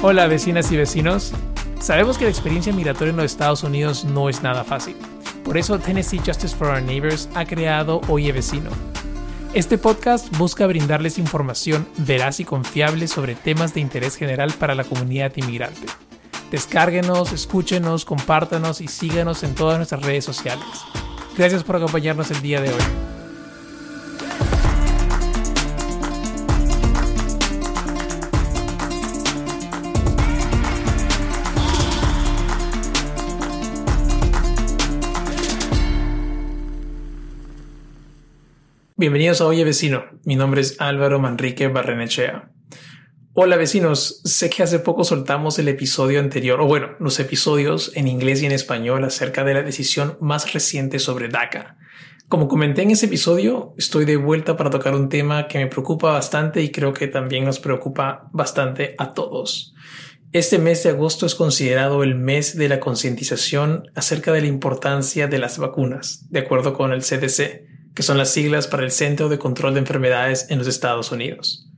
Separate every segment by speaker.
Speaker 1: Hola vecinas y vecinos. Sabemos que la experiencia migratoria en los Estados Unidos no es nada fácil. Por eso Tennessee Justice for Our Neighbors ha creado Oye Vecino. Este podcast busca brindarles información veraz y confiable sobre temas de interés general para la comunidad inmigrante. Descárguenos, escúchenos, compártanos y síganos en todas nuestras redes sociales. Gracias por acompañarnos el día de hoy. Bienvenidos a Oye Vecino. Mi nombre es Álvaro Manrique Barrenechea. Hola vecinos, sé que hace poco soltamos el episodio anterior, o bueno, los episodios en inglés y en español acerca de la decisión más reciente sobre DACA. Como comenté en ese episodio, estoy de vuelta para tocar un tema que me preocupa bastante y creo que también nos preocupa bastante a todos. Este mes de agosto es considerado el mes de la concientización acerca de la importancia de las vacunas, de acuerdo con el CDC que son las siglas para el Centro de Control de Enfermedades en los Estados Unidos.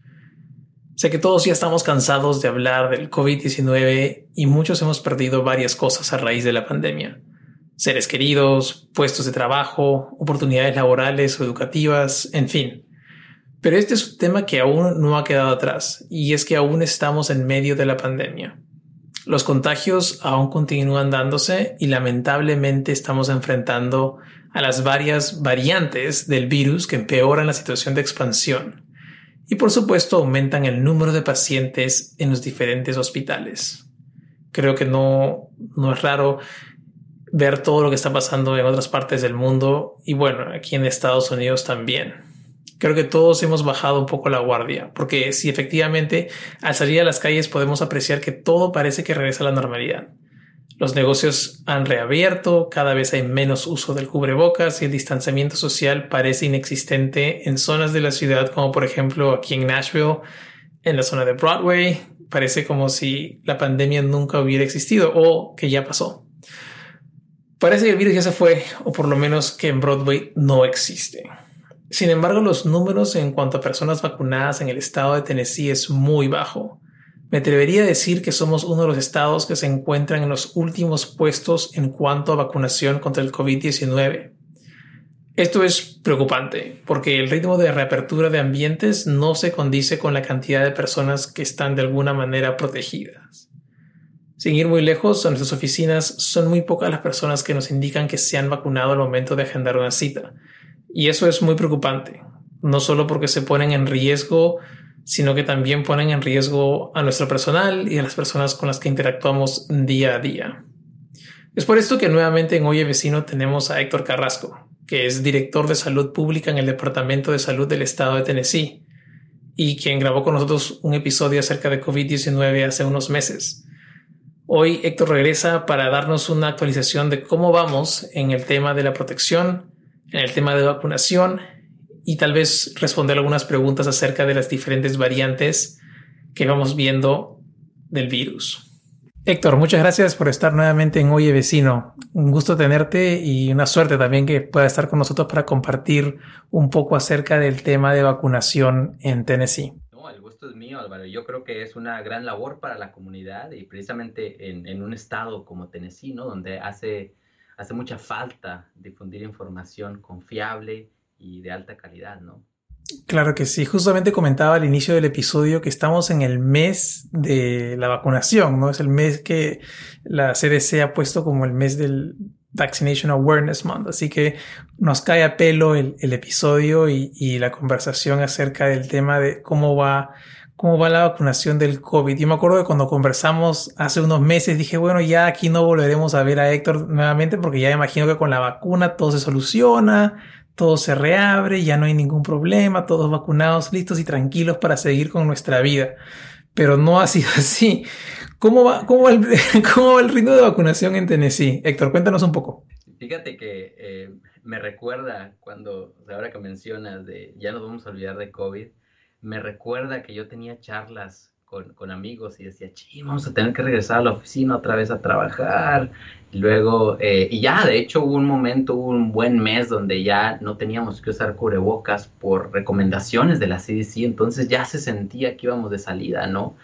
Speaker 1: Sé que todos ya estamos cansados de hablar del COVID-19 y muchos hemos perdido varias cosas a raíz de la pandemia. Seres queridos, puestos de trabajo, oportunidades laborales o educativas, en fin. Pero este es un tema que aún no ha quedado atrás y es que aún estamos en medio de la pandemia. Los contagios aún continúan dándose y lamentablemente estamos enfrentando a las varias variantes del virus que empeoran la situación de expansión y por supuesto aumentan el número de pacientes en los diferentes hospitales. Creo que no, no es raro ver todo lo que está pasando en otras partes del mundo y bueno, aquí en Estados Unidos también. Creo que todos hemos bajado un poco la guardia, porque si efectivamente al salir a las calles podemos apreciar que todo parece que regresa a la normalidad. Los negocios han reabierto, cada vez hay menos uso del cubrebocas y el distanciamiento social parece inexistente en zonas de la ciudad como por ejemplo aquí en Nashville, en la zona de Broadway. Parece como si la pandemia nunca hubiera existido o que ya pasó. Parece que el virus ya se fue o por lo menos que en Broadway no existe. Sin embargo, los números en cuanto a personas vacunadas en el estado de Tennessee es muy bajo. Me atrevería a decir que somos uno de los estados que se encuentran en los últimos puestos en cuanto a vacunación contra el COVID-19. Esto es preocupante porque el ritmo de reapertura de ambientes no se condice con la cantidad de personas que están de alguna manera protegidas. Sin ir muy lejos, en nuestras oficinas son muy pocas las personas que nos indican que se han vacunado al momento de agendar una cita. Y eso es muy preocupante, no solo porque se ponen en riesgo sino que también ponen en riesgo a nuestro personal y a las personas con las que interactuamos día a día. Es por esto que nuevamente en Oye Vecino tenemos a Héctor Carrasco, que es director de salud pública en el Departamento de Salud del Estado de Tennessee y quien grabó con nosotros un episodio acerca de COVID-19 hace unos meses. Hoy Héctor regresa para darnos una actualización de cómo vamos en el tema de la protección, en el tema de vacunación y tal vez responder algunas preguntas acerca de las diferentes variantes que vamos viendo del virus. Héctor, muchas gracias por estar nuevamente en Oye Vecino. Un gusto tenerte y una suerte también que pueda estar con nosotros para compartir un poco acerca del tema de vacunación en Tennessee.
Speaker 2: No, el gusto es mío, Álvaro. Yo creo que es una gran labor para la comunidad y precisamente en, en un estado como Tennessee, ¿no? Donde hace, hace mucha falta difundir información confiable y de alta calidad, ¿no?
Speaker 1: Claro que sí. Justamente comentaba al inicio del episodio que estamos en el mes de la vacunación, ¿no? Es el mes que la CDC ha puesto como el mes del Vaccination Awareness Month. Así que nos cae a pelo el, episodio y, la conversación acerca del tema de cómo va, cómo va la vacunación del COVID. Yo me acuerdo que cuando conversamos hace unos meses dije, bueno, ya aquí no volveremos a ver a Héctor nuevamente porque ya imagino que con la vacuna todo se soluciona todo se reabre, ya no hay ningún problema, todos vacunados, listos y tranquilos para seguir con nuestra vida. Pero no ha sido así. ¿Cómo va, cómo el, cómo el ritmo de vacunación en Tennessee? Héctor, cuéntanos un poco.
Speaker 2: Fíjate que eh, me recuerda cuando, ahora que mencionas de ya nos vamos a olvidar de COVID, me recuerda que yo tenía charlas con, amigos y decía, sí, vamos a tener que regresar a la oficina otra vez a trabajar. Y luego, eh, y ya, de hecho, hubo un momento, hubo un buen mes donde ya no teníamos que usar cubrebocas por recomendaciones de la CDC, entonces ya se sentía que íbamos de salida, ¿no?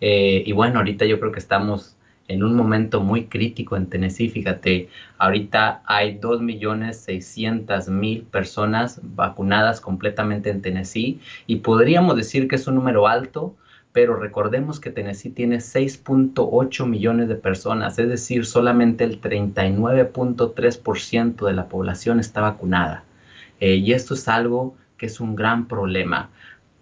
Speaker 2: Eh, y bueno, ahorita yo creo que estamos en un momento muy crítico en Tennessee. Fíjate, ahorita hay 2.600.000 personas vacunadas completamente en Tennessee y podríamos decir que es un número alto, pero recordemos que Tennessee tiene 6.8 millones de personas, es decir, solamente el 39.3% de la población está vacunada. Eh, y esto es algo que es un gran problema.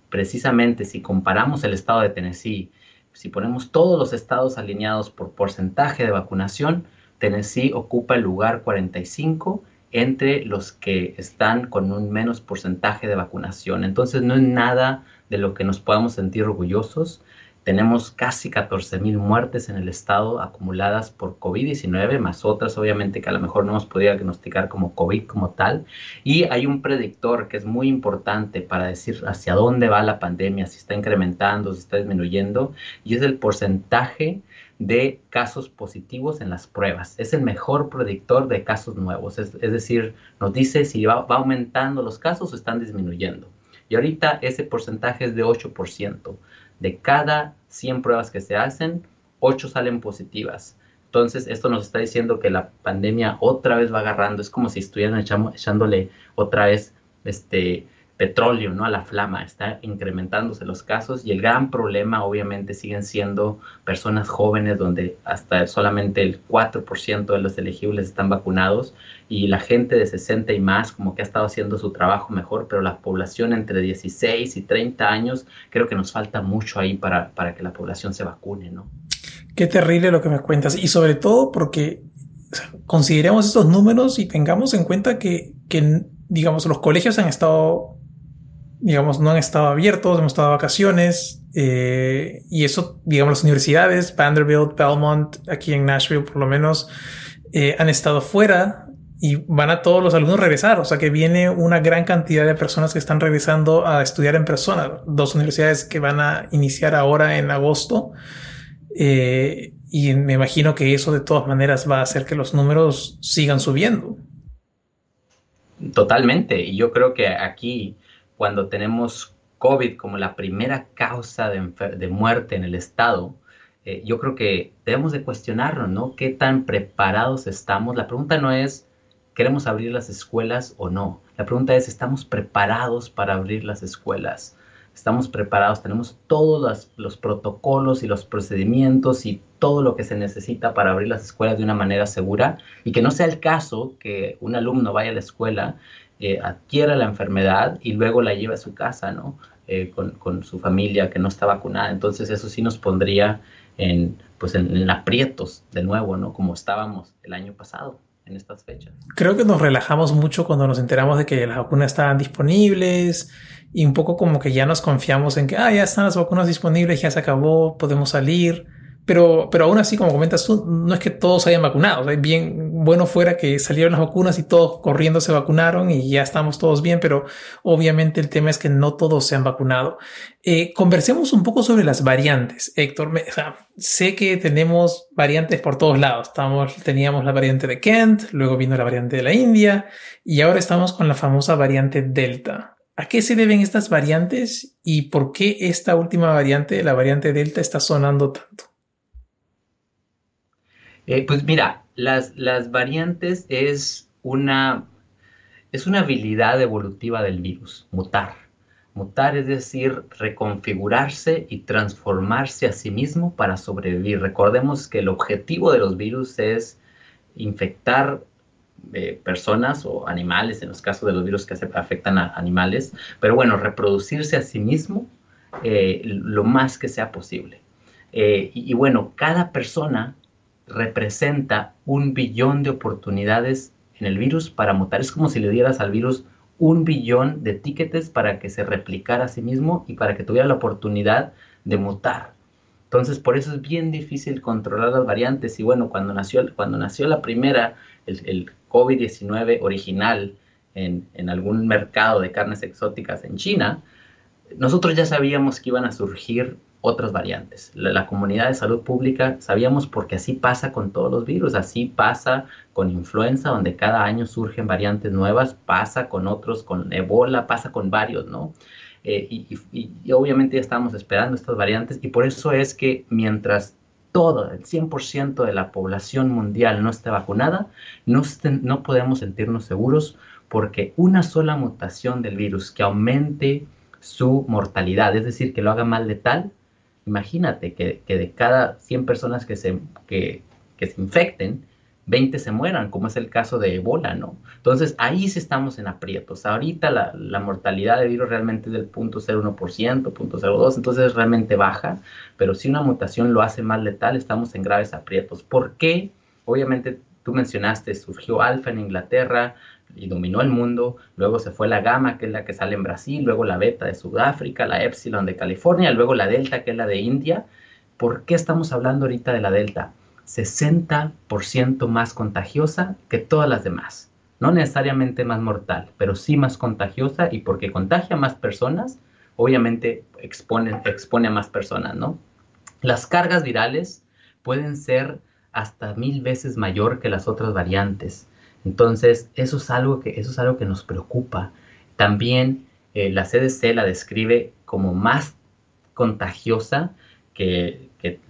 Speaker 2: Precisamente si comparamos el estado de Tennessee, si ponemos todos los estados alineados por porcentaje de vacunación, Tennessee ocupa el lugar 45 entre los que están con un menos porcentaje de vacunación. Entonces no es nada de lo que nos podamos sentir orgullosos. Tenemos casi 14 mil muertes en el estado acumuladas por COVID-19, más otras obviamente que a lo mejor no hemos podido diagnosticar como COVID como tal. Y hay un predictor que es muy importante para decir hacia dónde va la pandemia, si está incrementando, si está disminuyendo, y es el porcentaje de casos positivos en las pruebas. Es el mejor predictor de casos nuevos. Es, decir, nos dice si va, va, aumentando los casos o están disminuyendo. Y ahorita ese porcentaje es de 8%. De cada 100 pruebas que se hacen, 8 salen positivas. Entonces, esto nos está diciendo que la pandemia otra vez va agarrando. Es como si estuvieran echándole otra vez este, petróleo, ¿no? A la flama, está incrementándose los casos y el gran problema obviamente siguen siendo personas jóvenes donde hasta solamente el 4% de los elegibles están vacunados y la gente de 60 y más como que ha estado haciendo su trabajo mejor, pero la población entre 16 y 30 años creo que nos falta mucho ahí para, para que la población se vacune, ¿no?
Speaker 1: Qué terrible lo que me cuentas y sobre todo porque consideremos estos números y tengamos en cuenta que, que digamos, los colegios han estado digamos, no han estado abiertos, hemos estado vacaciones, eh, y eso, digamos, las universidades, Vanderbilt, Belmont, aquí en Nashville por lo menos, eh, han estado fuera y van a todos los alumnos regresar, o sea que viene una gran cantidad de personas que están regresando a estudiar en persona, dos universidades que van a iniciar ahora en agosto, eh, y me imagino que eso de todas maneras va a hacer que los números sigan subiendo.
Speaker 2: Totalmente, y yo creo que aquí cuando tenemos COVID como la primera causa de, muerte en el Estado, eh, yo creo que debemos de cuestionarnos, ¿no? ¿Qué tan preparados estamos? La pregunta no es, ¿queremos abrir las escuelas o no? La pregunta es, ¿estamos preparados para abrir las escuelas? ¿Estamos preparados? ¿Tenemos todos los protocolos y los procedimientos y todo lo que se necesita para abrir las escuelas de una manera segura? Y que no sea el caso que un alumno vaya a la escuela eh, adquiera la enfermedad y luego la lleva a su casa, ¿no? Eh, con, su familia que no está vacunada. Entonces eso sí nos pondría en, pues en, aprietos de nuevo, ¿no? Como estábamos el año pasado en estas fechas.
Speaker 1: Creo que nos relajamos mucho cuando nos enteramos de que las vacunas estaban disponibles y un poco como que ya nos confiamos en que, ah, ya están las vacunas disponibles, ya se acabó, podemos salir. Pero, pero aún así, como comentas tú, no es que todos hayan vacunado. bien bueno fuera que salieron las vacunas y todos corriendo se vacunaron y ya estamos todos bien, pero obviamente el tema es que no todos se han vacunado. Eh, conversemos un poco sobre las variantes, Héctor. sé que tenemos variantes por todos lados. Estamos, teníamos la variante de Kent, luego vino la variante de la India y ahora estamos con la famosa variante Delta. ¿A qué se deben estas variantes y por qué esta última variante, la variante Delta, está sonando tanto?
Speaker 2: Eh, pues mira, las, variantes es una, es una habilidad evolutiva del virus, mutar. Mutar es decir, reconfigurarse y transformarse a sí mismo para sobrevivir. Recordemos que el objetivo de los virus es infectar eh, personas o animales, en los casos de los virus que afectan a animales, pero bueno, reproducirse a sí mismo eh, lo más que sea posible. y, bueno, cada persona representa un billón de oportunidades en el virus para mutar. Es como si le dieras al virus un billón de tickets para que se replicara a sí mismo y para que tuviera la oportunidad de mutar. Entonces, por eso es bien difícil controlar las variantes. Y bueno, cuando nació, cuando nació la primera, el, COVID-19 original en, en algún mercado de carnes exóticas en China, nosotros ya sabíamos que iban a surgir otras variantes. La, comunidad de salud pública sabíamos porque así pasa con todos los virus, así pasa con influenza, donde cada año surgen variantes nuevas, pasa con otros, con ebola, pasa con varios, ¿no? eh, y, obviamente ya estábamos esperando estas variantes y por eso es que mientras todo, el 100% de la población mundial no esté vacunada, no, no podemos sentirnos seguros porque una sola mutación del virus que aumente su mortalidad, es decir, que lo haga más letal, imagínate que, de cada 100 personas que se, que, que se infecten, 20 se mueran, como es el caso de Ebola, ¿no? Entonces ahí sí estamos en aprietos. Ahorita la, la mortalidad de virus realmente es del 0.01%, 0.02, entonces es realmente baja, pero si una mutación lo hace más letal, estamos en graves aprietos. ¿Por qué? Obviamente tú mencionaste, surgió alfa en Inglaterra y dominó el mundo, luego se fue la gamma, que es la que sale en Brasil, luego la beta de Sudáfrica, la epsilon de California, luego la delta, que es la de India. ¿Por qué estamos hablando ahorita de la delta? 60% más contagiosa que todas las demás. No necesariamente más mortal, pero sí más contagiosa y porque contagia a más personas, obviamente expone, expone a más personas, ¿no? Las cargas virales pueden ser hasta mil veces mayor que las otras variantes. Entonces, eso es algo que, eso es algo que nos preocupa. También eh, la CDC la describe como más contagiosa que, que,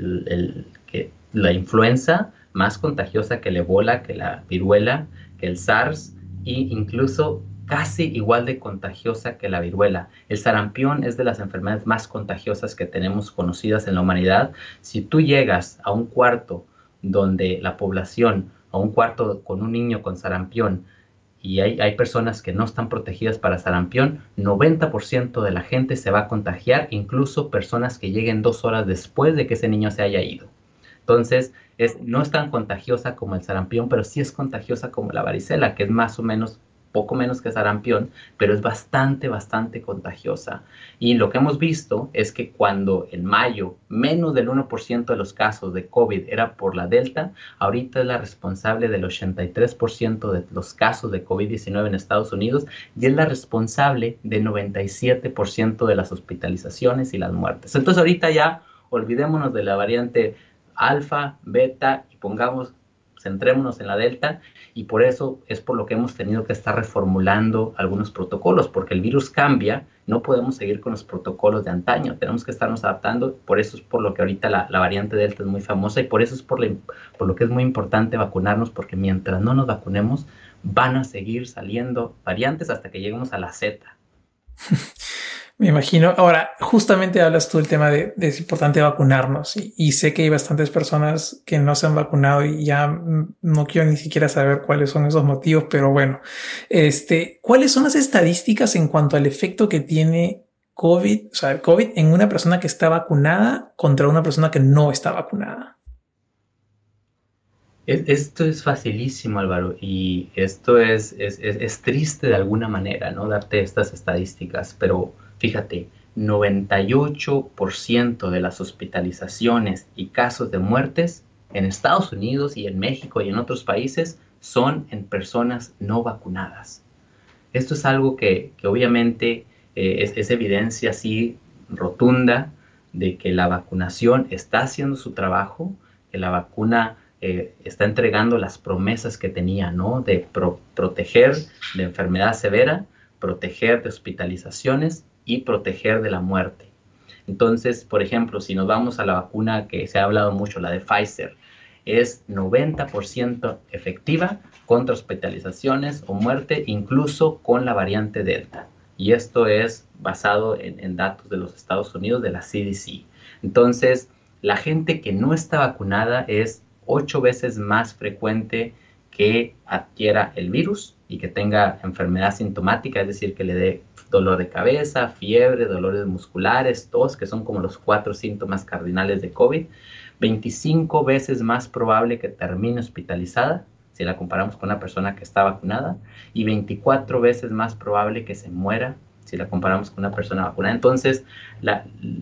Speaker 2: que la influenza más contagiosa que el ebola, que la viruela, que el SARS e incluso casi igual de contagiosa que la viruela. El sarampión es de las enfermedades más contagiosas que tenemos conocidas en la humanidad. Si tú llegas a un cuarto donde la población, a un cuarto con un niño con sarampión, y hay, hay, personas que no están protegidas para sarampión, 90% de la gente se va a contagiar, incluso personas que lleguen dos horas después de que ese niño se haya ido. Entonces, es, no es tan contagiosa como el sarampión, pero sí es contagiosa como la varicela, que es más o menos poco menos que sarampión, pero es bastante, bastante contagiosa. Y lo que hemos visto es que cuando en mayo menos del 1% de los casos de COVID era por la Delta, ahorita es la responsable del 83% de los casos de COVID-19 en Estados Unidos y es la responsable del 97% de las hospitalizaciones y las muertes. Entonces ahorita ya olvidémonos de la variante alfa, beta y pongamos, centrémonos en la delta y por eso es por lo que hemos tenido que estar reformulando algunos protocolos, porque el virus cambia, no podemos seguir con los protocolos de antaño, tenemos que estarnos adaptando, por eso es por lo que ahorita la, variante delta es muy famosa y por eso es por, por lo que es muy importante vacunarnos, porque mientras no nos vacunemos van a seguir saliendo variantes hasta que lleguemos a la Z.
Speaker 1: Me imagino. Ahora, justamente hablas tú del tema de, de es importante vacunarnos y, sé que hay bastantes personas que no se han vacunado y ya no quiero ni siquiera saber cuáles son esos motivos, pero bueno, este, ¿cuáles son las estadísticas en cuanto al efecto que tiene COVID, o sea, COVID en una persona que está vacunada contra una persona que no está vacunada?
Speaker 2: Esto es facilísimo, Álvaro, y esto es, es, es triste de alguna manera, ¿no? Darte estas estadísticas, pero Fíjate, 98% de las hospitalizaciones y casos de muertes en Estados Unidos y en México y en otros países son en personas no vacunadas. Esto es algo que, obviamente eh, es, evidencia así rotunda de que la vacunación está haciendo su trabajo, que la vacuna eh, está entregando las promesas que tenía, ¿no? De proteger de enfermedad severa, proteger de hospitalizaciones y proteger de la muerte. Entonces, por ejemplo, si nos vamos a la vacuna que se ha hablado mucho, la de Pfizer, es 90% efectiva contra hospitalizaciones o muerte, incluso con la variante Delta. Y esto es basado en, datos de los Estados Unidos, de la CDC. Entonces, la gente que no está vacunada es ocho veces más frecuente que adquiera el virus y que tenga enfermedad sintomática, es decir, que le dé dolor de cabeza, fiebre, dolores musculares, tos, que son como los cuatro síntomas cardinales de COVID, 25 veces más probable que termine hospitalizada si la comparamos con una persona que está vacunada y 24 veces más probable que se muera si la comparamos con una persona vacunada. Entonces,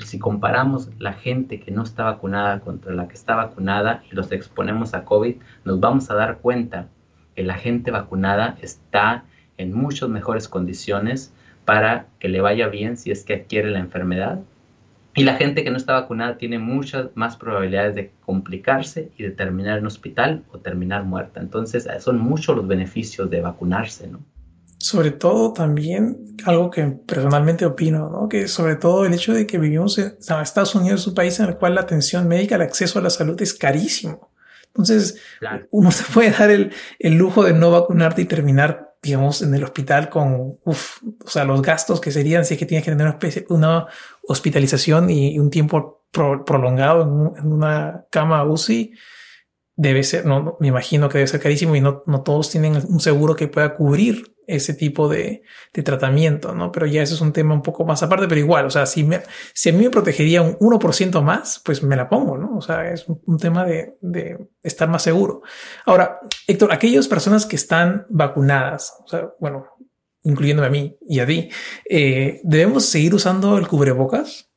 Speaker 2: si comparamos la gente que no está vacunada contra la que está vacunada y los exponemos a COVID, nos vamos a dar cuenta que la gente vacunada está en muchas mejores condiciones para que le vaya bien si es que adquiere la enfermedad. Y la gente que no está vacunada tiene muchas más probabilidades de complicarse y de terminar en hospital o terminar muerta. Entonces, son muchos los beneficios de vacunarse, ¿no?
Speaker 1: sobre todo también algo que personalmente opino, ¿no? que sobre todo el hecho de que vivimos en Estados Unidos es un país en el cual la atención médica, el acceso a la salud es carísimo. Entonces, uno se puede dar el, el, lujo de no vacunarte y terminar, digamos, en el hospital con, uf, o sea, los gastos que serían si es que tienes que tener una, hospitalización y, un tiempo prolongado en, en, una cama UCI debe ser, no, me imagino que debe ser carísimo y no, no todos tienen un seguro que pueda cubrir ese tipo de, de, tratamiento, ¿no? Pero ya eso es un tema un poco más aparte, pero igual, o sea, si, me, si a mí me protegería un 1% más, pues me la pongo, ¿no? O sea, es un, tema de, de, estar más seguro. Ahora, Héctor, aquellas personas que están vacunadas, o sea, bueno, incluyéndome a mí y a ti, eh, ¿debemos seguir usando el cubrebocas?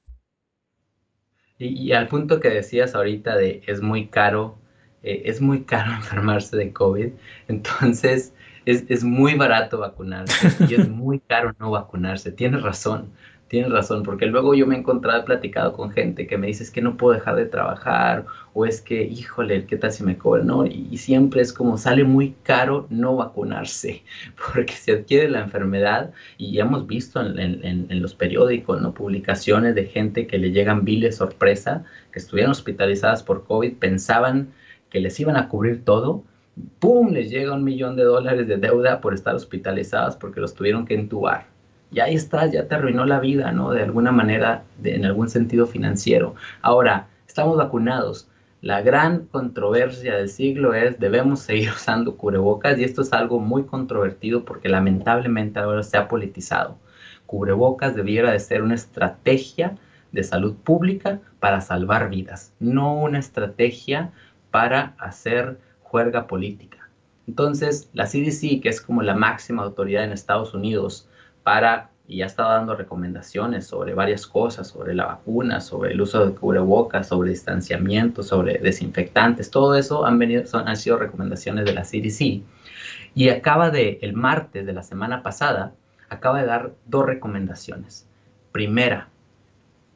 Speaker 2: Y, y, al punto que decías ahorita de es muy caro eh, es muy caro enfermarse de COVID, entonces es, es, muy barato vacunarse y es muy caro no vacunarse. Tienes razón, tienes razón, porque luego yo me he encontrado, he platicado con gente que me dice es que no puedo dejar de trabajar o es que, híjole, ¿qué tal si me cobran? No, y, siempre es como sale muy caro no vacunarse, porque se adquiere la enfermedad y ya hemos visto en, en, en los periódicos, ¿no? Publicaciones de gente que le llegan biles sorpresa, que estuvieron hospitalizadas por COVID, pensaban que les iban a cubrir todo, ¡pum! les llega un millón de dólares de deuda por estar hospitalizados porque los tuvieron que entubar. Y ahí estás, ya te arruinó la vida, ¿no? De alguna manera, en algún sentido financiero. Ahora, estamos vacunados. La gran controversia del siglo es debemos seguir usando cubrebocas y esto es algo muy controvertido porque lamentablemente ahora se ha politizado. Cubrebocas debiera de ser una estrategia de salud pública para salvar vidas, no una estrategia para hacer juerga política. Entonces, la CDC, que es como la máxima autoridad en Estados Unidos para, y ya estado dando recomendaciones sobre varias cosas, sobre la vacuna, sobre el uso de cubrebocas, sobre distanciamiento, sobre desinfectantes, todo eso han, venido, son, han sido recomendaciones de la CDC. Y acaba de, el martes de la semana pasada, acaba de dar dos recomendaciones. Primera,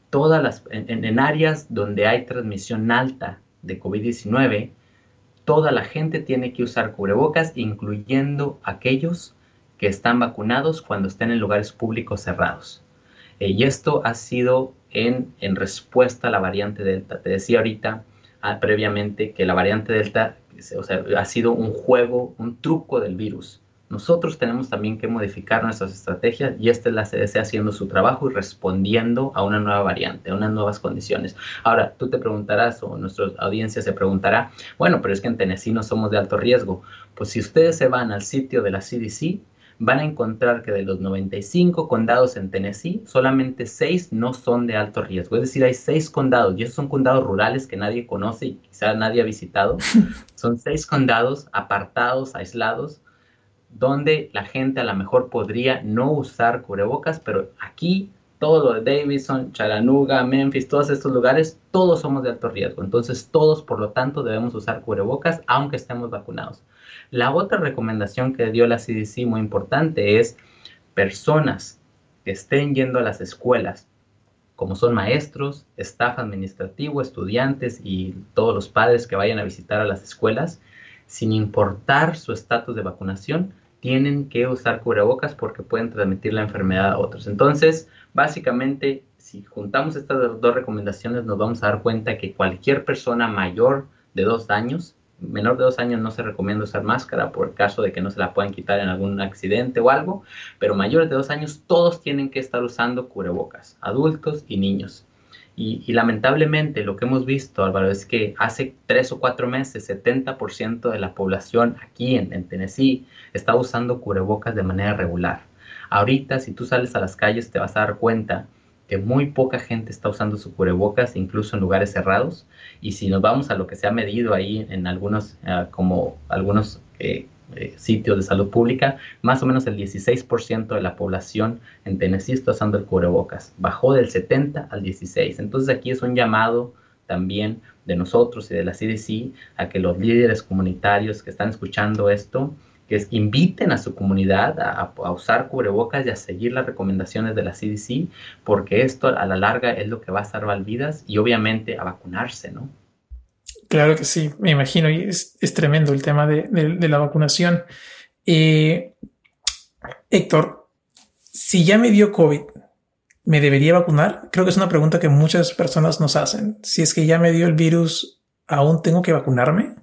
Speaker 2: todas las, en, en áreas donde hay transmisión alta de COVID-19, toda la gente tiene que usar cubrebocas, incluyendo aquellos que están vacunados cuando estén en lugares públicos cerrados. Eh, y esto ha sido en, en, respuesta a la variante Delta. Te decía ahorita, ah, previamente, que la variante Delta o sea, ha sido un juego, un truco del virus. Nosotros tenemos también que modificar nuestras estrategias y esta es la CDC haciendo su trabajo y respondiendo a una nueva variante, a unas nuevas condiciones. Ahora, tú te preguntarás o nuestra audiencia se preguntará, bueno, pero es que en Tennessee no somos de alto riesgo. Pues si ustedes se van al sitio de la CDC, van a encontrar que de los 95 condados en Tennessee, solamente 6 no son de alto riesgo. Es decir, hay 6 condados, y esos son condados rurales que nadie conoce y quizás nadie ha visitado. Son 6 condados apartados, aislados, donde la gente a lo mejor podría no usar cubrebocas, pero aquí todo lo de Davidson, Chattanooga, Memphis, todos estos lugares, todos somos de alto riesgo. Entonces todos, por lo tanto, debemos usar cubrebocas aunque estemos vacunados. La otra recomendación que dio la CDC muy importante es personas que estén yendo a las escuelas, como son maestros, staff administrativo, estudiantes y todos los padres que vayan a visitar a las escuelas, sin importar su estatus de vacunación, tienen que usar cubrebocas porque pueden transmitir la enfermedad a otros. Entonces, básicamente, si juntamos estas dos recomendaciones, nos vamos a dar cuenta que cualquier persona mayor de dos años, menor de dos años no se recomienda usar máscara por el caso de que no se la puedan quitar en algún accidente o algo, pero mayores de dos años todos tienen que estar usando cubrebocas, adultos y niños. Y, lamentablemente lo que hemos visto, Álvaro, es que hace tres o cuatro meses 70% de la población aquí en, Tennessee está usando cubrebocas de manera regular. Ahorita, si tú sales a las calles, te vas a dar cuenta que muy poca gente está usando su cubrebocas, incluso en lugares cerrados. Y si nos vamos a lo que se ha medido ahí en algunos, eh, como algunos eh, eh, sitios de salud pública, más o menos el 16% de la población en Tennessee está usando el cubrebocas. Bajó del 70 al 16. Entonces aquí es un llamado también de nosotros y de la CDC a que los líderes comunitarios que están escuchando esto, que inviten a su comunidad a, a, usar cubrebocas y a seguir las recomendaciones de la CDC, porque esto a la larga es lo que va a salvar vidas y obviamente a vacunarse, ¿no?
Speaker 1: Claro que sí, me imagino, y es, tremendo el tema de, la vacunación. Eh, Héctor, si ya me dio COVID, ¿me debería vacunar? Creo que es una pregunta que muchas personas nos hacen. Si es que ya me dio el virus, ¿aún tengo que vacunarme?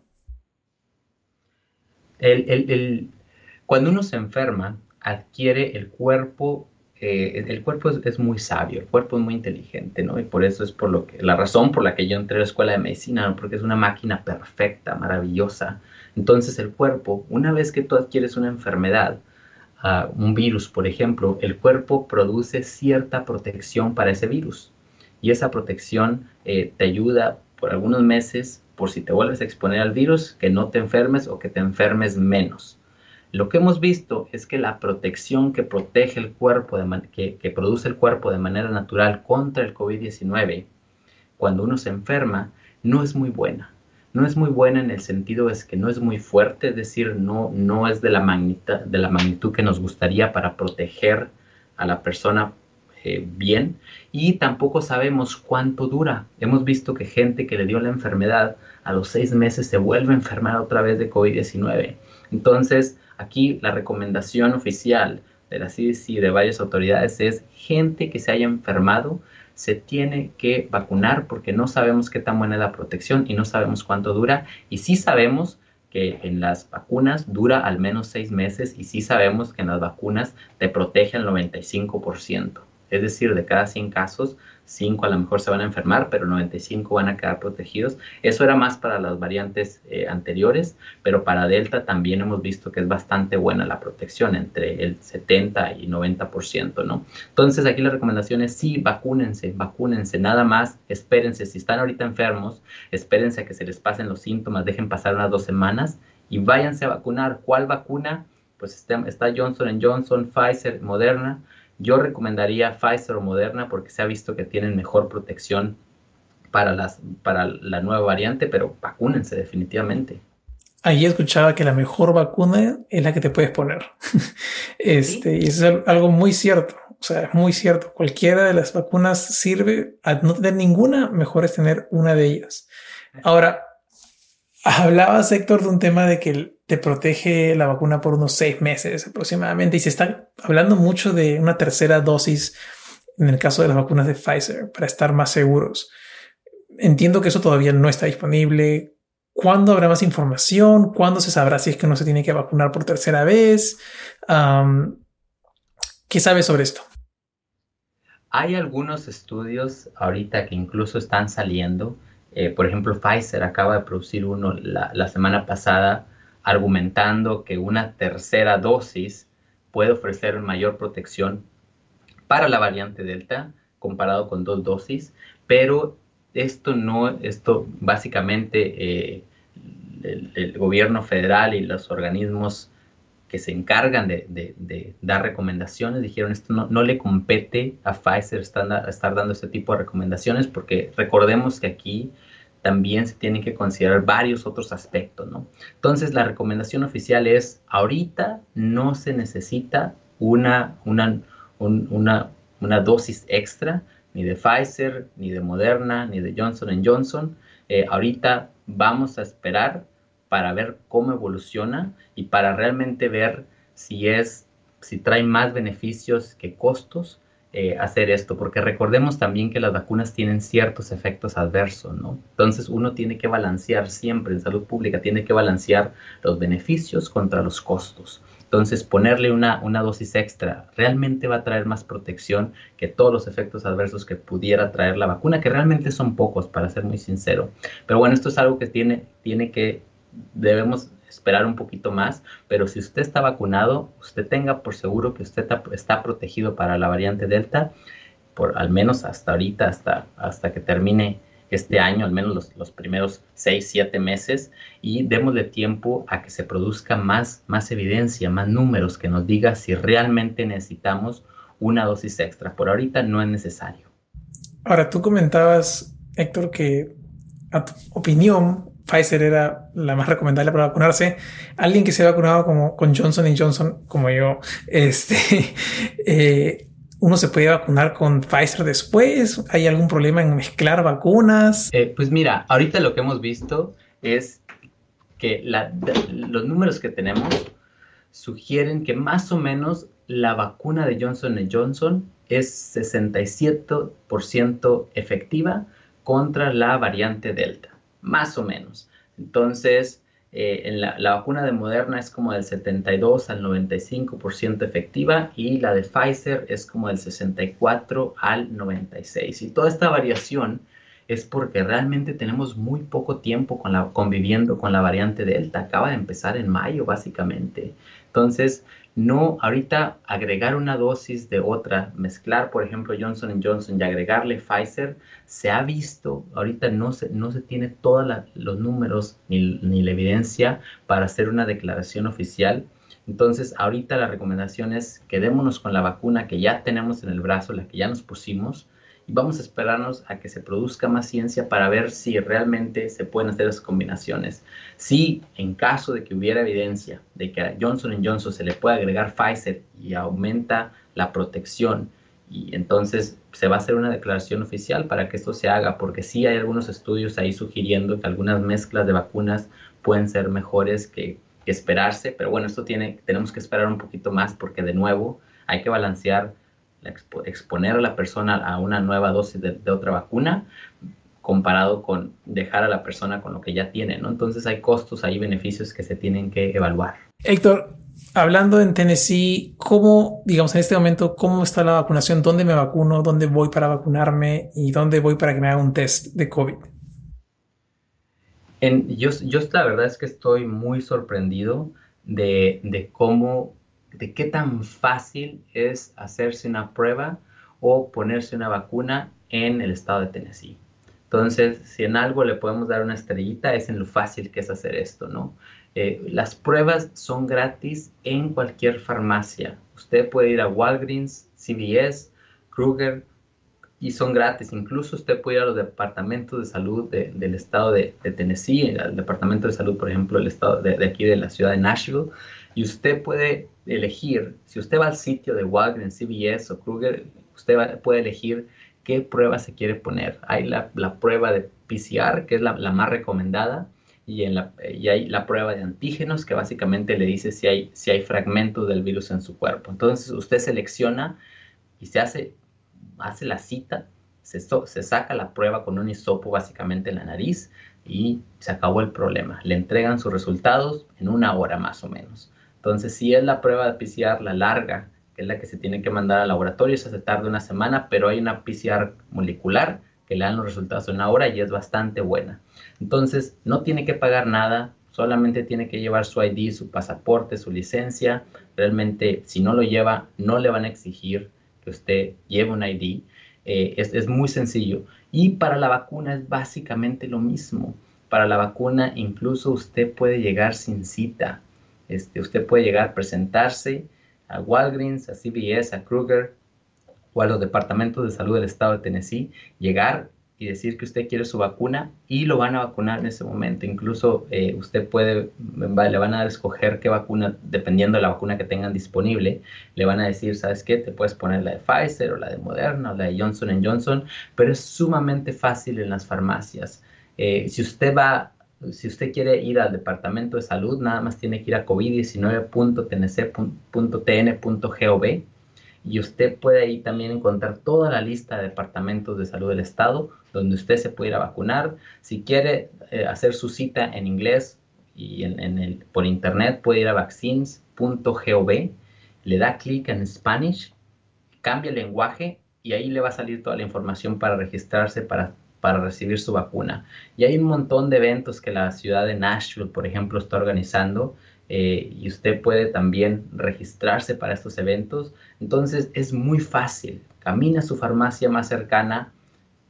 Speaker 2: cuando uno se enferma, adquiere el cuerpo eh, el cuerpo es, muy sabio, el cuerpo es muy inteligente, ¿no? Y por eso es por lo que, la razón por la que yo entré a la escuela de medicina, porque es una máquina perfecta, maravillosa. Entonces el cuerpo, una vez que tú adquieres una enfermedad, uh, un virus, por ejemplo, el cuerpo produce cierta protección para ese virus. Y esa protección eh, te ayuda por algunos meses, por si te vuelves a exponer al virus, que no te enfermes o que te enfermes menos. Lo que hemos visto es que la protección que protege el cuerpo, que, que produce el cuerpo de manera natural contra el COVID-19, cuando uno se enferma, no es muy buena. No es muy buena en el sentido es que no es muy fuerte, es decir, no, no es de la, de la magnitud que nos gustaría para proteger a la persona eh, bien y tampoco sabemos cuánto dura. Hemos visto que gente que le dio la enfermedad a los seis meses se vuelve a enfermar otra vez de COVID-19. Entonces, Aquí la recomendación oficial de la CDC y de varias autoridades es gente que se haya enfermado se tiene que vacunar porque no sabemos qué tan buena es la protección y no sabemos cuánto dura y sí sabemos que en las vacunas dura al menos seis meses y sí sabemos que en las vacunas te protege al 95%. Es decir, de cada 100 casos, 5 a lo mejor se van a enfermar, pero 95 van a quedar protegidos. Eso era más para las variantes eh, anteriores, pero para Delta también hemos visto que es bastante buena la protección, entre el 70 y 90%, ¿no? Entonces aquí la recomendación es sí, vacúnense, vacúnense, nada más, espérense, si están ahorita enfermos, espérense a que se les pasen los síntomas, dejen pasar unas dos semanas y váyanse a vacunar. ¿Cuál vacuna? Pues está, está Johnson Johnson, Pfizer, Moderna yo recomendaría Pfizer o Moderna porque se ha visto que tienen mejor protección para, las, para la nueva variante, pero vacúnense definitivamente.
Speaker 1: Ahí escuchaba que la mejor vacuna es la que te puedes poner. este, y eso es algo muy cierto. O sea, es muy cierto. Cualquiera de las vacunas sirve. A no tener ninguna, mejor es tener una de ellas. Ahora, hablabas, Héctor, de un tema de que te protege la vacuna por unos seis meses aproximadamente y se está hablando mucho de una tercera dosis en el caso de las vacunas de Pfizer para estar más seguros. Entiendo que eso todavía no está disponible. ¿Cuándo habrá más información? ¿Cuándo se sabrá si es que no se tiene que vacunar por tercera vez? ¿Qué sabes sobre esto?
Speaker 2: Hay algunos estudios ahorita que incluso están saliendo. Eh, por ejemplo, Pfizer acaba de producir uno la, semana pasada argumentando que una tercera dosis puede ofrecer mayor protección para la variante Delta comparado con dos dosis, pero esto no, esto básicamente eh, el, gobierno federal y los organismos que se encargan de, dar recomendaciones dijeron esto no, no le compete a Pfizer estar, estar dando este tipo de recomendaciones porque recordemos que aquí también se tienen que considerar varios otros aspectos, ¿no? Entonces, la recomendación oficial es, ahorita no se necesita una, una, una, dosis extra, ni de Pfizer, ni de Moderna, ni de Johnson Johnson. Eh, ahorita vamos a esperar para ver cómo evoluciona y para realmente ver si es, si trae más beneficios que costos eh, hacer esto, porque recordemos también que las vacunas tienen ciertos efectos adversos, ¿no? Entonces uno tiene que balancear siempre en salud pública, tiene que balancear los beneficios contra los costos. Entonces ponerle una, una dosis extra realmente va a traer más protección que todos los efectos adversos que pudiera traer la vacuna, que realmente son pocos, para ser muy sincero. Pero bueno, esto es algo que tiene, tiene que, debemos esperar un poquito más, pero si usted está vacunado, usted tenga por seguro que usted está protegido para la variante Delta, por al menos hasta ahorita, hasta, hasta que termine este año, al menos los, los primeros 6, 7 meses, y démosle tiempo a que se produzca más, más evidencia, más números que nos diga si realmente necesitamos una dosis extra. Por ahorita no es necesario.
Speaker 1: Ahora, tú comentabas, Héctor, que a tu opinión, Pfizer era la más recomendable para vacunarse. Alguien que se ha vacunado como con Johnson Johnson, como yo, este, eh, uno se puede vacunar con Pfizer después. ¿Hay algún problema en mezclar vacunas?
Speaker 2: Eh, pues mira, ahorita lo que hemos visto es que los números que tenemos sugieren que más o menos la vacuna de Johnson Johnson es 67% efectiva contra la variante Delta, más o menos. Entonces, eh, en la, vacuna de Moderna es como del 72 al 95% efectiva y la de Pfizer es como del 64 al 96. Y toda esta variación es porque realmente tenemos muy poco tiempo con la, conviviendo con la variante Delta. Acaba de empezar en mayo, básicamente. Entonces, no ahorita agregar una dosis de otra, mezclar, por ejemplo, Johnson Johnson y agregarle Pfizer, se ha visto, ahorita no se, no se tiene todos los números ni, ni la evidencia para hacer una declaración oficial. Entonces, ahorita la recomendación es quedémonos con la vacuna que ya tenemos en el brazo, la que ya nos pusimos, y vamos a esperarnos a que se produzca más ciencia para ver si realmente se pueden hacer las combinaciones. Si en caso de que hubiera evidencia de que a Johnson Johnson se le puede agregar Pfizer y aumenta la protección, y entonces se va a hacer una declaración oficial para que esto se haga, porque sí hay algunos estudios ahí sugiriendo que algunas mezclas de vacunas pueden ser mejores que, esperarse, pero bueno, esto tiene, tenemos que esperar un poquito más porque de nuevo hay que balancear exponer a la persona a una nueva dosis de, otra vacuna comparado con dejar a la persona con lo que ya tiene, ¿no? Entonces hay costos, hay beneficios que se tienen que evaluar.
Speaker 1: Héctor, hablando en Tennessee, ¿cómo, digamos, en este momento, cómo está la vacunación? ¿Dónde me vacuno? ¿Dónde voy para vacunarme? ¿Y dónde voy para que me haga un test de COVID?
Speaker 2: En, yo, yo la verdad es que estoy muy sorprendido de, de cómo de qué tan fácil es hacerse una prueba o ponerse una vacuna en el estado de Tennessee. Entonces, si en algo le podemos dar una estrellita, es en lo fácil que es hacer esto, ¿no? Eh, las pruebas son gratis en cualquier farmacia. Usted puede ir a Walgreens, CVS, Kruger y son gratis. Incluso usted puede ir a los departamentos de salud del estado de, Tennessee, al departamento de salud, por ejemplo, del estado de, de, aquí de la ciudad de Nashville, y usted puede elegir, si usted va al sitio de Walgreens, CVS o Kruger, usted puede elegir qué prueba se quiere poner. Hay la, prueba de PCR, que es la, más recomendada, y, en la, y hay la prueba de antígenos, que básicamente le dice si hay, si hay fragmentos del virus en su cuerpo. Entonces usted selecciona y se hace, hace la cita, se, se saca la prueba con un hisopo básicamente en la nariz y se acabó el problema. Le entregan sus resultados en una hora más o menos. Entonces, si es la prueba de PCR, la larga, que es la que se tiene que mandar al laboratorio, esa se tarda una semana, pero hay una PCR molecular que le dan los resultados en una hora y es bastante buena. Entonces, no tiene que pagar nada, solamente tiene que llevar su ID, su pasaporte, su licencia. Realmente, si no lo lleva, no le van a exigir que usted lleve un ID. Eh, es, es muy sencillo. Y para la vacuna es básicamente lo mismo. Para la vacuna incluso usted puede llegar sin cita. Este, usted puede llegar presentarse a Walgreens, a CVS, a Kruger o a los departamentos de salud del estado de Tennessee, llegar y decir que usted quiere su vacuna y lo van a vacunar en ese momento. Incluso eh, usted puede, le van a dar escoger qué vacuna, dependiendo de la vacuna que tengan disponible, le van a decir, ¿sabes qué? Te puedes poner la de Pfizer o la de Moderna o la de Johnson Johnson, pero es sumamente fácil en las farmacias. Eh, si usted va si usted quiere ir al departamento de salud, nada más tiene que ir a covid19.tnc.tn.gov y usted puede ahí también encontrar toda la lista de departamentos de salud del estado donde usted se puede ir a vacunar. Si quiere eh, hacer su cita en inglés y en, el, por internet, puede ir a vaccines.gov, le da clic en Spanish, cambia el lenguaje y ahí le va a salir toda la información para registrarse para para recibir su vacuna. Y hay un montón de eventos que la ciudad de Nashville, por ejemplo, está organizando eh, y usted puede también registrarse para estos eventos. Entonces es muy fácil. Camina a su farmacia más cercana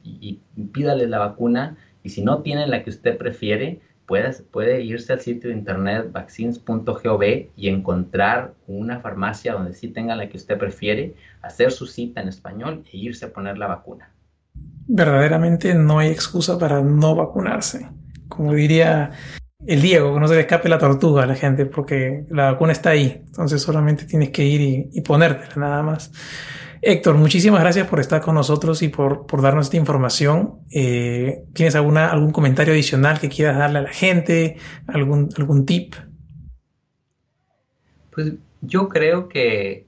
Speaker 2: y, pídale la vacuna y si no tiene la que usted prefiere, puede, puede irse al sitio de internet vaccines.gov y encontrar una farmacia donde sí tenga la que usted prefiere, hacer su cita en español e irse a poner la vacuna
Speaker 1: verdaderamente no hay excusa para no vacunarse. Como diría el Diego, que no se le escape la tortuga a la gente, porque la vacuna está ahí. Entonces solamente tienes que ir y, ponértela nada más. Héctor, muchísimas gracias por estar con nosotros y por, por darnos esta información. Eh, ¿Tienes alguna, algún comentario adicional que quieras darle a la gente? ¿Algún, algún tip?
Speaker 2: Pues yo creo que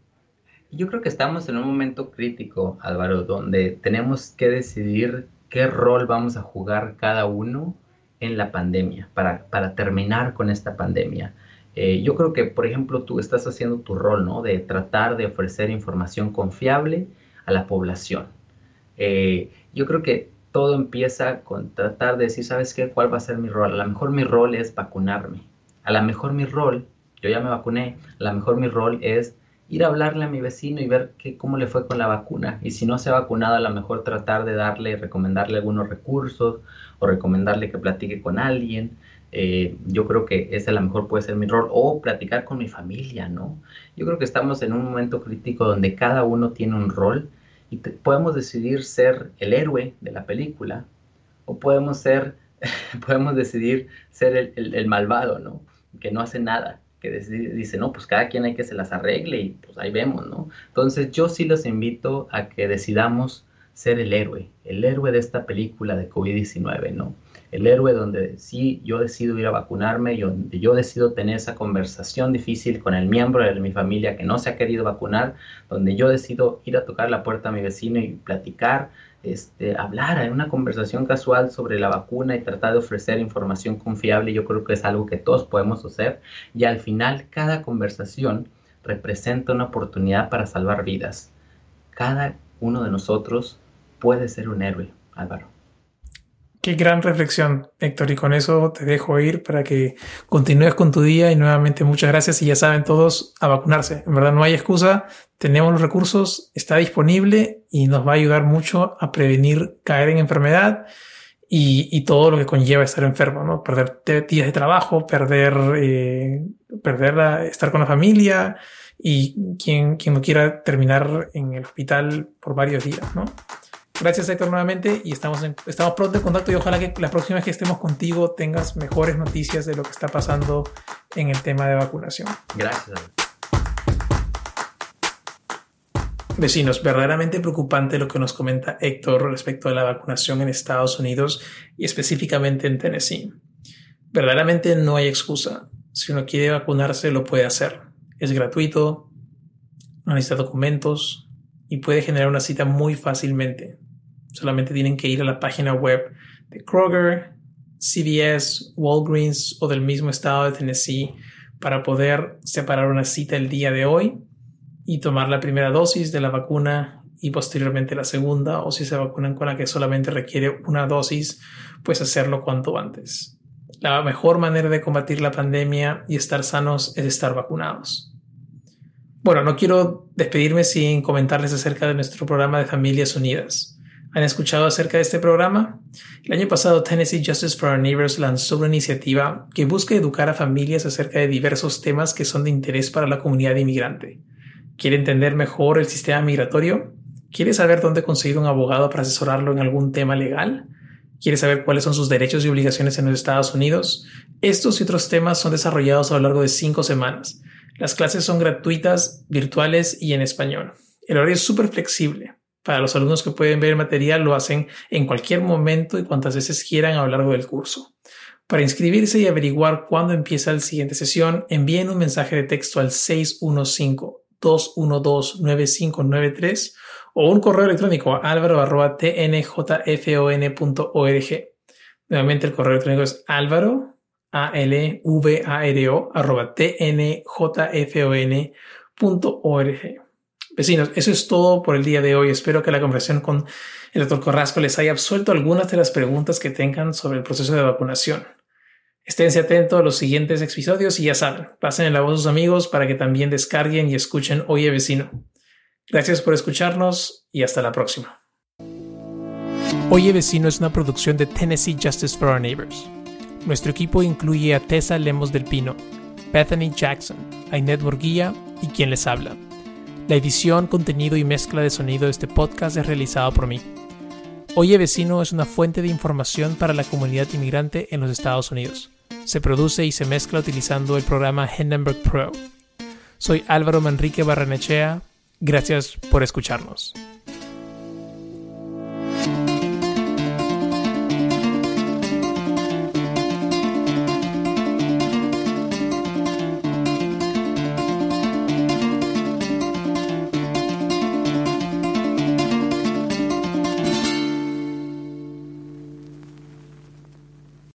Speaker 2: Yo creo que estamos en un momento crítico, Álvaro, donde tenemos que decidir qué rol vamos a jugar cada uno en la pandemia, para, para terminar con esta pandemia. Eh, yo creo que, por ejemplo, tú estás haciendo tu rol, ¿no? De tratar de ofrecer información confiable a la población. Eh, yo creo que todo empieza con tratar de decir, ¿sabes qué? ¿Cuál va a ser mi rol? A lo mejor mi rol es vacunarme. A lo mejor mi rol, yo ya me vacuné, a lo mejor mi rol es ir a hablarle a mi vecino y ver qué, cómo le fue con la vacuna. Y si no se ha vacunado, a lo mejor tratar de darle, recomendarle algunos recursos o recomendarle que platique con alguien. Eh, yo creo que ese a lo mejor puede ser mi rol o platicar con mi familia, ¿no? Yo creo que estamos en un momento crítico donde cada uno tiene un rol y podemos decidir ser el héroe de la película o podemos ser, podemos decidir ser el, malvado, ¿no? Que no hace nada, dice, no, pues cada quien hay que se las arregle y pues ahí vemos, ¿no? Entonces yo sí los invito a que decidamos ser el héroe, el héroe de esta película de COVID-19, ¿no? El héroe donde sí yo decido ir a vacunarme y donde yo decido tener esa conversación difícil con el miembro de mi familia que no se ha querido vacunar, donde yo decido ir a tocar la puerta a mi vecino y platicar, este, hablar en una conversación casual sobre la vacuna y tratar de ofrecer información confiable, yo creo que es algo que todos podemos hacer y al final cada conversación representa una oportunidad para salvar vidas. Cada uno de nosotros puede ser un héroe, Álvaro.
Speaker 1: Qué gran reflexión, Héctor. Y con eso te dejo ir para que continúes con tu día. Y nuevamente muchas gracias. Y ya saben todos a vacunarse. En verdad no hay excusa. Tenemos los recursos, está disponible y nos va a ayudar mucho a prevenir caer en enfermedad y, todo lo que conlleva estar enfermo, ¿no? Perder días de trabajo, perder, eh, perder estar con la familia y quien, quien no quiera terminar en el hospital por varios días, ¿no? Gracias Héctor nuevamente y estamos, estamos pronto en contacto y ojalá que la próxima vez que estemos contigo tengas mejores noticias de lo que está pasando en el tema de vacunación.
Speaker 2: Gracias.
Speaker 1: Vecinos, verdaderamente preocupante lo que nos comenta Héctor respecto a la vacunación en Estados Unidos y específicamente en Tennessee. Verdaderamente no hay excusa. Si uno quiere vacunarse, lo puede hacer. Es gratuito, no necesita documentos y puede generar una cita muy fácilmente. Solamente tienen que ir a la página web de Kroger, CVS, Walgreens o del mismo estado de Tennessee para poder separar una cita el día de hoy y tomar la primera dosis de la vacuna y posteriormente la segunda o si se vacunan con la que solamente requiere una dosis, pues hacerlo cuanto antes. La mejor manera de combatir la pandemia y estar sanos es estar vacunados. Bueno, no quiero despedirme sin comentarles acerca de nuestro programa de Familias Unidas. ¿Han escuchado acerca de este programa? El año pasado Tennessee Justice for Our Neighbors lanzó una iniciativa que busca educar a familias acerca de diversos temas que son de interés para la comunidad inmigrante. ¿Quiere entender mejor el sistema migratorio? ¿Quiere saber dónde conseguir un abogado para asesorarlo en algún tema legal? ¿Quiere saber cuáles son sus derechos y obligaciones en los Estados Unidos? Estos y otros temas son desarrollados a lo largo de cinco semanas. Las clases son gratuitas, virtuales y en español. El horario es súper flexible. Para los alumnos que pueden ver el material lo hacen en cualquier momento y cuantas veces quieran a lo largo del curso. Para inscribirse y averiguar cuándo empieza la siguiente sesión, envíen un mensaje de texto al 615-212-9593 o un correo electrónico a alvaro.tnjfon.org. Nuevamente el correo electrónico es alvaro, a l v a r o arroba. Vecinos, eso es todo por el día de hoy. Espero que la conversación con el doctor Corrasco les haya absuelto algunas de las preguntas que tengan sobre el proceso de vacunación. Esténse atentos a los siguientes episodios y ya saben, pasen la voz a sus amigos para que también descarguen y escuchen Oye Vecino. Gracias por escucharnos y hasta la próxima. Oye Vecino es una producción de Tennessee Justice for Our Neighbors. Nuestro equipo incluye a Tessa Lemos del Pino, Bethany Jackson, Ainet Morguía y quien les habla. La edición, contenido y mezcla de sonido de este podcast es realizado por mí. Oye Vecino es una fuente de información para la comunidad inmigrante en los Estados Unidos. Se produce y se mezcla utilizando el programa Hindenburg Pro. Soy Álvaro Manrique Barrenechea. Gracias por escucharnos.